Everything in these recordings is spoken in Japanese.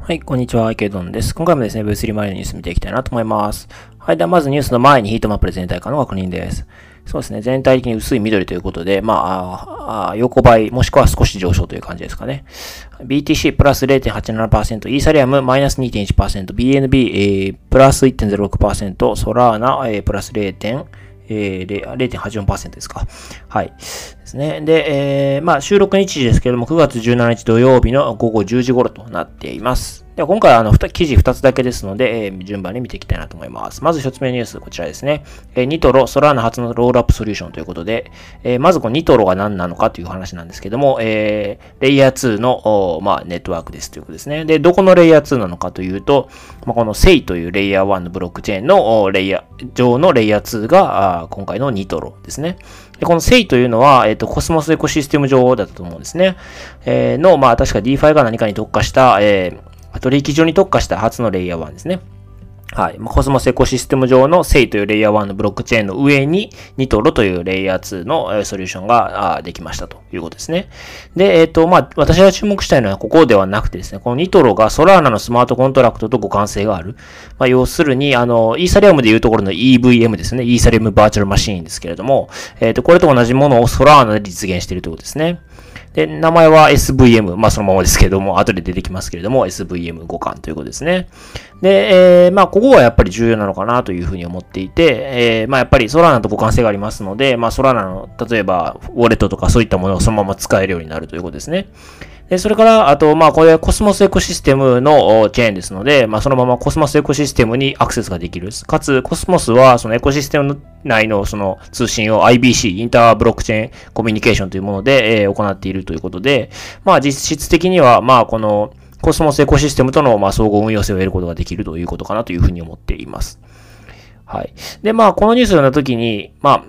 はい、こんにちは、池ドンです。今回もですね、V3 マリのニュース見ていきたいなと思います。はい、ではまずニュースの前にヒートマップで全体化の確認です。そうですね、全体的に薄い緑ということで、まあ、あ横ばい、もしくは少し上昇という感じですかね。BTC プラス0.87%、イーサリアムマイナス2.1%、BNB、えー、プラス1.06%、ソラーナ、えー、プラス0.0えー、0.84%ですか。はい。ですね。で、えー、まあ、収録日時ですけれども、9月17日土曜日の午後10時頃となっています。では、今回は、あの、記事2つだけですので、えー、順番に見ていきたいなと思います。まず1つ目のニュース、こちらですね。えー、ニトロ、ソラーナ初のロールアップソリューションということで、えー、まずこのニトロが何なのかという話なんですけども、えー、レイヤー2の、まあ、ネットワークですということですね。で、どこのレイヤー2なのかというと、まあ、この SEI というレイヤー1のブロックチェーンのレイヤー、上のレイヤー2が、今回のニトロですね。で、この SEI というのは、えっ、ー、と、コスモスエコシステム上だったと思うんですね。えー、の、まあ、確か DeFi が何かに特化した、えー、取引所に特化した初のレイヤー1ですね。はい。コスモスエコシステム上の SEI というレイヤー1のブロックチェーンの上に、ニトロというレイヤー2のソリューションができましたということですね。で、えっ、ー、と、まあ、私が注目したいのはここではなくてですね、このニトロがソラナのスマートコントラクトと互換性がある。まあ、要するに、あの、イーサリアムでいうところの EVM ですね。イーサリアム Virtual Machine ですけれども、えっ、ー、と、これと同じものをソラナで実現しているということですね。で、名前は SVM。まあ、そのままですけども、後で出てきますけれども、SVM 互換ということですね。で、えー、まあ、ここはやっぱり重要なのかなというふうに思っていて、えー、まあ、やっぱりソラナと互換性がありますので、まあ、ソラナの、例えば、ウォレットとかそういったものをそのまま使えるようになるということですね。で、それから、あと、まあ、これ、コスモスエコシステムのチェーンですので、まあ、そのままコスモスエコシステムにアクセスができる。かつ、コスモスは、そのエコシステム内のその通信を IBC、 Inter-Blockchain Communication というもので、え、行っているということで、まあ、実質的には、まあ、この、コスモスエコシステムとの、まあ、総合運用性を得ることができるということかなというふうに思っています。はい。で、まあ、このニュースの時に、まあ、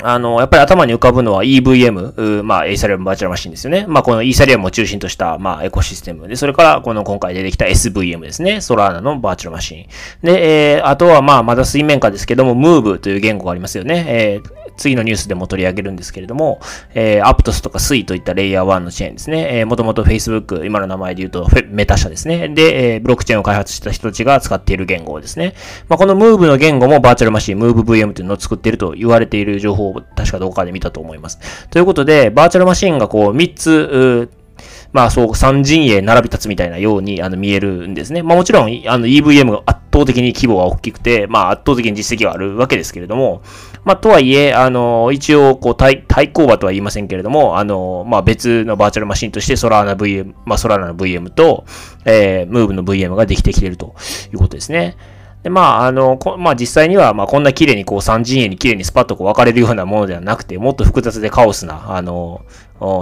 あの、やっぱり頭に浮かぶのは EVM、まあ、エイサリアムバーチャルマシンですよね。まあ、このイーサリアムを中心とした、まあ、エコシステムで、それから、この今回出てきた SVM ですね。ソラーナのバーチャルマシン。で、えー、あとは、まあ、まだ水面下ですけども、ムーブという言語がありますよね。えー、次のニュースでも取り上げるんですけれども、えー、Aptos とか SUI といったレイヤー1のチェーンですね。えー、もともと Facebook、今の名前で言うと、メタ社ですね。で、えー、ブロックチェーンを開発した人たちが使っている言語ですね。まあ、この Move の言語もバーチャルマシン、MoveVM というのを作っていると言われている情報を確かどこかで見たと思います。ということで、バーチャルマシンがこう3つ、まあそう、三陣営並び立つみたいなようにあの見えるんですね。まあもちろん、あの EVM が圧倒的に規模が大きくて、まあ圧倒的に実績があるわけですけれども、まあとはいえ、あの、一応、こう対、対抗馬とは言いませんけれども、あの、まあ別のバーチャルマシンとしてソラーナ VM、まあソラーナの VM と、えー、ムーブの VM ができてきているということですね。で、まあ、あの、まあ、実際には、まあ、こんな綺麗にこう、三陣営に綺麗にスパッとこう分かれるようなものではなくて、もっと複雑でカオスな、あの、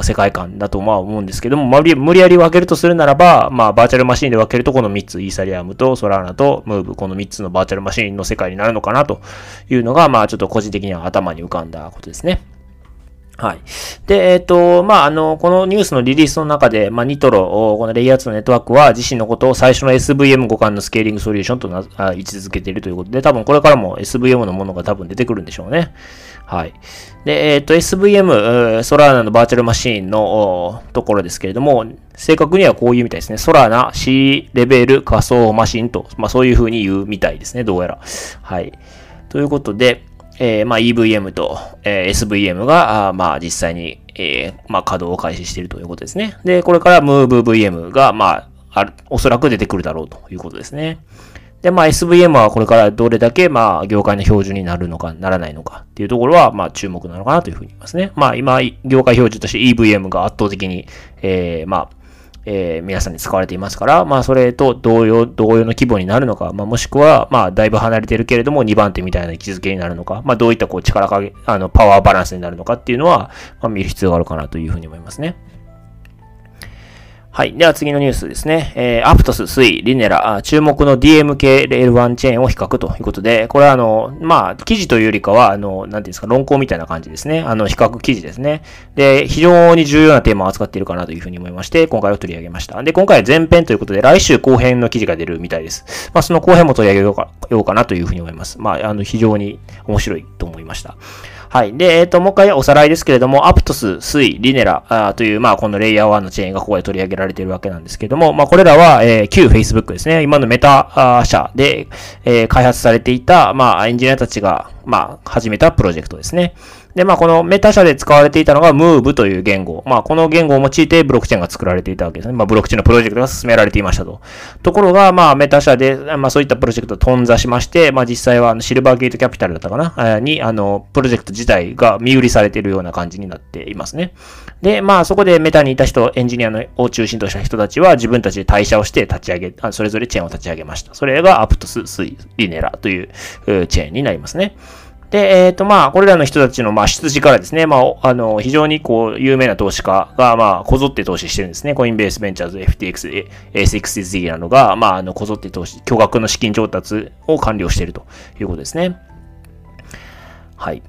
世界観だとまあ思うんですけども、無理やり分けるとするならば、まあ、バーチャルマシンで分けるとこの3つ、イーサリアムとソラーナとムーブ、この3つのバーチャルマシンの世界になるのかなというのが、まあ、ちょっと個人的には頭に浮かんだことですね。はい。で、えっ、ー、と、まあ、あの、このニュースのリリースの中で、まあ、ニトロ、このレイヤー2のネットワークは自身のことを最初の SVM 互換のスケーリングソリューションとなあ位置づけているということで、多分これからも SVM のものが多分出てくるんでしょうね。はい。で、えっ、ー、と、SVM、ソラーナのバーチャルマシーンのところですけれども、正確にはこういうみたいですね。ソラーナ C レベル仮想マシンと、まあ、そういう風に言うみたいですね。どうやら。はい。ということで、えー、まあ、EVM と、えー、SVM が、あまあ、実際に、えー、まあ、稼働を開始しているということですね。で、これから MoveVM が、まあ、あ、おそらく出てくるだろうということですね。で、まあ、SVM はこれからどれだけ、まあ、業界の標準になるのか、ならないのかっていうところは、まあ、注目なのかなというふうに言いますね。まあ、今、業界標準として EVM が圧倒的に、えー、まあ、えー、皆さんに使われていますから、まあ、それと同様、同様の規模になるのか、まあ、もしくは、まあ、だいぶ離れてるけれども、2番手みたいな位置づけになるのか、まあ、どういったこう力加減、あの、パワーバランスになるのかっていうのは、まあ、見る必要があるかなというふうに思いますね。はい。では次のニュースですね。えー、アプトス、スイ、リネラ、注目の DMK レール1チェーンを比較ということで、これはあの、まあ、記事というよりかは、あの、なんていうんですか、論考みたいな感じですね。あの、比較記事ですね。で、非常に重要なテーマを扱っているかなというふうに思いまして、今回は取り上げました。で、今回は前編ということで、来週後編の記事が出るみたいです。まあ、その後編も取り上げようかようかなというふうに思います。まあ、あの、非常に面白いと思いました。はい。で、えっ、ー、と、もう一回おさらいですけれども、アプトス、スイ、リネラという、まあ、このレイヤー1のチェーンがここで取り上げられているわけなんですけれども、まあ、これらは、えー、旧 Facebook ですね。今のメタ社で、えー、開発されていた、まあ、エンジニアたちが、まあ、始めたプロジェクトですね。で、まあ、このメタ社で使われていたのが Move という言語。まあ、この言語を用いてブロックチェーンが作られていたわけですね。まあ、ブロックチェーンのプロジェクトが進められていましたと。ところが、まあ、メタ社で、まあ、そういったプロジェクトを頓挫しまして、まあ、実際はシルバーゲートキャピタルだったかな？に、あの、プロジェクト自体が見売りされているような感じになっていますね。で、まあ、そこでメタにいた人、エンジニアのを中心とした人たちは自分たちで退社をして立ち上げ、それぞれチェーンを立ち上げました。それがアプトス、スイ、リネラというチェーンになりますね。で、えっ、ー、と、まあ、これらの人たちの、まあ、出自からですね、まあ、あの、非常に、こう、有名な投資家が、まあ、こぞって投資してるんですね。コインベースベンチャーズ、FTX、A6Z などが、まあ、あの、こぞって投資、巨額の資金調達を完了しているということですね。はい。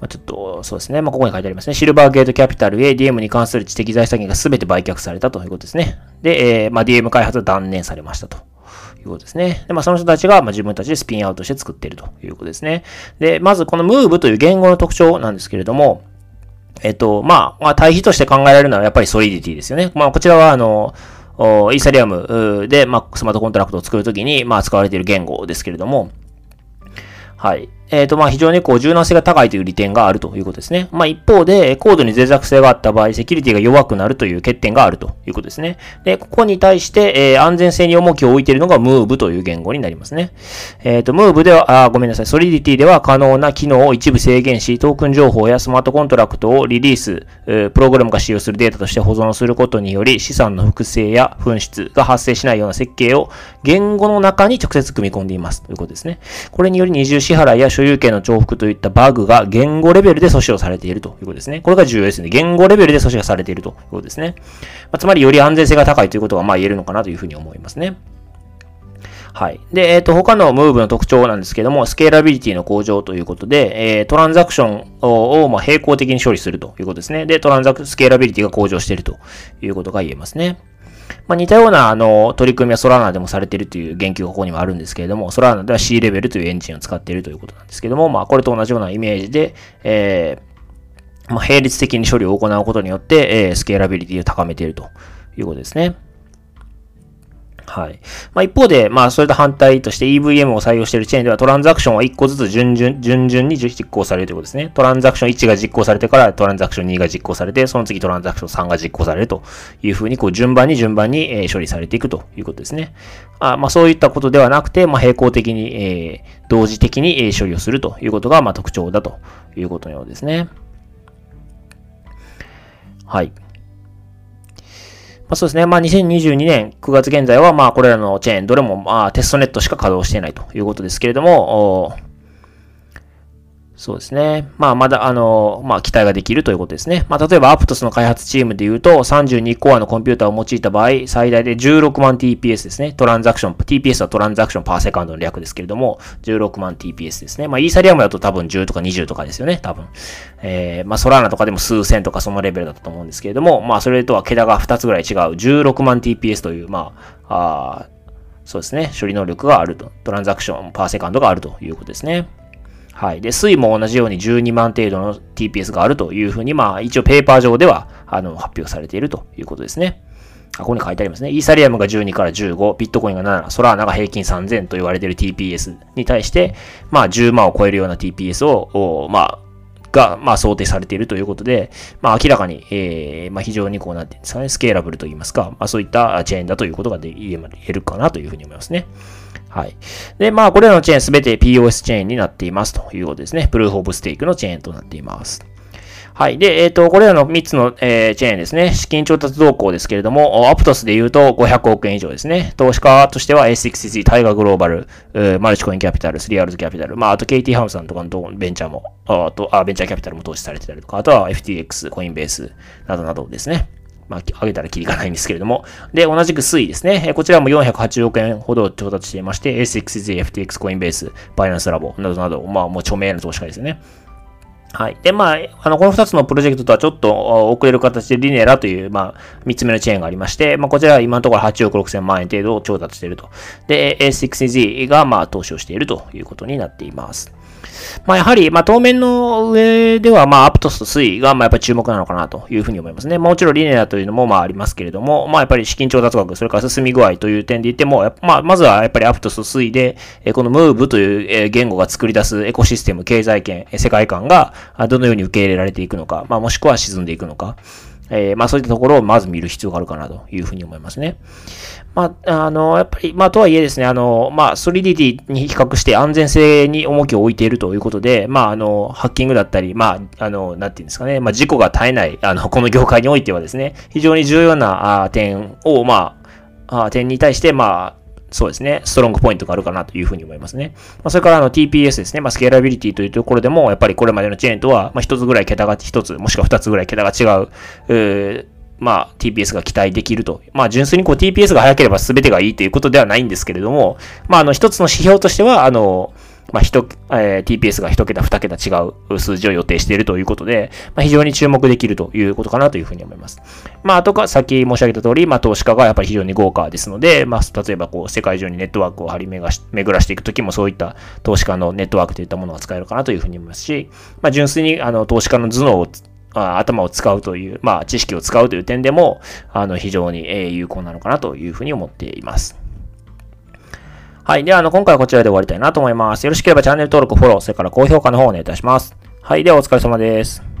まあ、ちょっと、そうですね。まあ、ここに書いてありますね。シルバーゲートキャピタルへ DM に関する知的財産権が全て売却されたということですね。で、えー、まあ、DM 開発は断念されましたと。いうことですね。で、まあ、その人たちが、ま、自分たちでスピンアウトして作っているということですね。で、まずこのムーブという言語の特徴なんですけれども、えっと、まあ、まあ、対比として考えられるのはやっぱりソリディティですよね。まあ、こちらは、あの、イーサリアムで、まあ、スマートコントラクトを作るときに、まあ、使われている言語ですけれども、はい。えっ、ー、と、まあ、非常にこう、柔軟性が高いという利点があるということですね。まあ、一方で、コードに脆弱性があった場合、セキュリティが弱くなるという欠点があるということですね。で、ここに対して、えー、安全性に重きを置いているのが Move という言語になりますね。えっ、ー、と、Move では、あ、ごめんなさい、Solidity では可能な機能を一部制限し、トークン情報やスマートコントラクトをリリース、プログラムが使用するデータとして保存することにより、資産の複製や紛失が発生しないような設計を言語の中に直接組み込んでいますということですね。これにより二重支払いや所所有権の重複といったバグが言語レベルで阻止をされているということですね。これが重要ですね。言語レベルで阻止がされているということですね。まあ、つまりより安全性が高いということがまあ言えるのかなというふうに思いますね。はい。で、えっ、ー、と、他のムーブの特徴なんですけども、スケーラビリティの向上ということで、えー、トランザクションを、まあ、並行的に処理するということですね。で、トランザク、スケーラビリティが向上しているということが言えますね。まあ、似たような、あの、取り組みはソラーナでもされているという言及がここにもあるんですけれども、ソラーナでは C レベルというエンジンを使っているということなんですけども、まあ、これと同じようなイメージで、えー、まあ、並列的に処理を行うことによって、えー、スケーラビリティを高めているということですね。はい。まあ、一方で、まあ、それと反対として EVM を採用しているチェーンでは、トランザクションは1個ずつ順々、順々に実行されるということですね。トランザクション1が実行されてから、トランザクション2が実行されて、その次トランザクション3が実行されるというふうに、こう、順番に順番に、え、処理されていくということですね。あまあ、そういったことではなくて、まあ、並行的に、えー、同時的に、え、処理をするということが、まあ、特徴だということのようですね。はい。まあ、そうですね。まあ、2022年9月現在は、まあ、これらのチェーン、どれも、まあ、テストネットしか稼働していないということですけれども、そうですね。まあ、まだ、あの、まあ、期待ができるということですね。まあ、例えば、アプトスの開発チームで言うと、32コアのコンピューターを用いた場合、最大で16万 TPS ですね。トランザクション、TPS はトランザクションパーセカンドの略ですけれども、16万 TPS ですね。まあ、イーサリアムだと多分10とか20とかですよね、多分。えー、まあ、ソラーナとかでも数千とかそのレベルだったと思うんですけれども、まあ、それとは桁が2つぐらい違う、16万 TPS という、まあ、あそうですね、処理能力があると。トランザクションパーセカンドがあるということですね。はい。で、水も同じように12万程度の TPS があるというふうに、まあ、一応ペーパー上では、あの、発表されているということですね。あ、ここに書いてありますね。イーサリアムが12から15、ビットコインが7、ソラーナが平均3000と言われている TPS に対して、まあ、10万を超えるような TPS を、まあ、が、まあ、想定されているということで、まあ、明らかに、えー、まあ、非常にこう、なんていうんですかね、スケーラブルと言いますか、まあ、そういったチェーンだということが言えるかなというふうに思いますね。はい。で、まあ、これらのチェーンすべて POS チェーンになっていますということですね。プルーフオブステークのチェーンとなっています。はい。で、えっ、ー、と、これらの3つの、えー、チェーンですね。資金調達動向ですけれども、アプトスで言うと500億円以上ですね。投資家としては A6C、タイガーグローバル、マルチコインキャピタル、スリアルズキャピタル、まあ、あと KT ハムさんとかのベンチャーも、あとあ、ベンチャーキャピタルも投資されてたりとか、あとは FTX、コインベースなどなどですね。まあ、上げたらキリがないんですけれども。で、同じく推移ですね。こちらも480億円ほど調達していまして、A6Z、FTX、コインベース、バイナンスラボなどなど、まあ、もう著名な投資家ですよね。はい。で、まあ、あの、この二つのプロジェクトとはちょっと遅れる形でリネラという、まあ、三つ目のチェーンがありまして、まあ、こちらは今のところ8億6千万円程度を調達していると。で、A6Z が、まあ、投資をしているということになっています。まあ、やはり、まあ、当面の上では、まあ、アプトスと推移が、まあ、やっぱり注目なのかなというふうに思いますね。もちろんリネアというのも、まあ、ありますけれども、まあ、やっぱり資金調達額、それから進み具合という点で言っても、まあ、まずはやっぱりアプトスと推移で、このムーブという言語が作り出すエコシステム、経済圏、世界観が、どのように受け入れられていくのか、まあ、もしくは沈んでいくのか。えー、まあそういったところをまず見る必要があるかなというふうに思いますね。まあ、あの、やっぱり、まあとはいえですね、あの、まあ、ソリディティに比較して安全性に重きを置いているということで、まあ、あの、ハッキングだったり、まあ、あの、なんていうんですかね、まあ、事故が絶えない、あの、この業界においてはですね、非常に重要なあ点を、まあ、あ点に対して、まあ、そうですね、ストロングポイントがあるかなというふうに思いますね。まあ、それからあの TPS ですね、まあ、スケーラビリティというところでも、やっぱりこれまでのチェーンとは、まあ、一つぐらい桁が、一つ、もしくは二つぐらい桁が違う、うまあ、TPS が期待できると。まあ、純粋にこう TPS が早ければ全てがいいということではないんですけれども、まあ、あの、一つの指標としては、あの、まあ、一、えー、TPS が一桁、二桁違う数字を予定しているということで、まあ、非常に注目できるということかなというふうに思います。まあ、あとか、さっき申し上げた通り、まあ、投資家がやっぱり非常に豪華ですので、まあ、例えばこう、世界中にネットワークを張り巡らしていくときも、そういった投資家のネットワークといったものが使えるかなというふうに思いますし、まあ、純粋に、あの、投資家の頭脳を頭を使うという、まあ、知識を使うという点でも、あの、非常に有効なのかなというふうに思っています。はい。では、あの、今回はこちらで終わりたいなと思います。よろしければチャンネル登録、フォロー、それから高評価の方をお願いいたします。はい。では、お疲れ様です。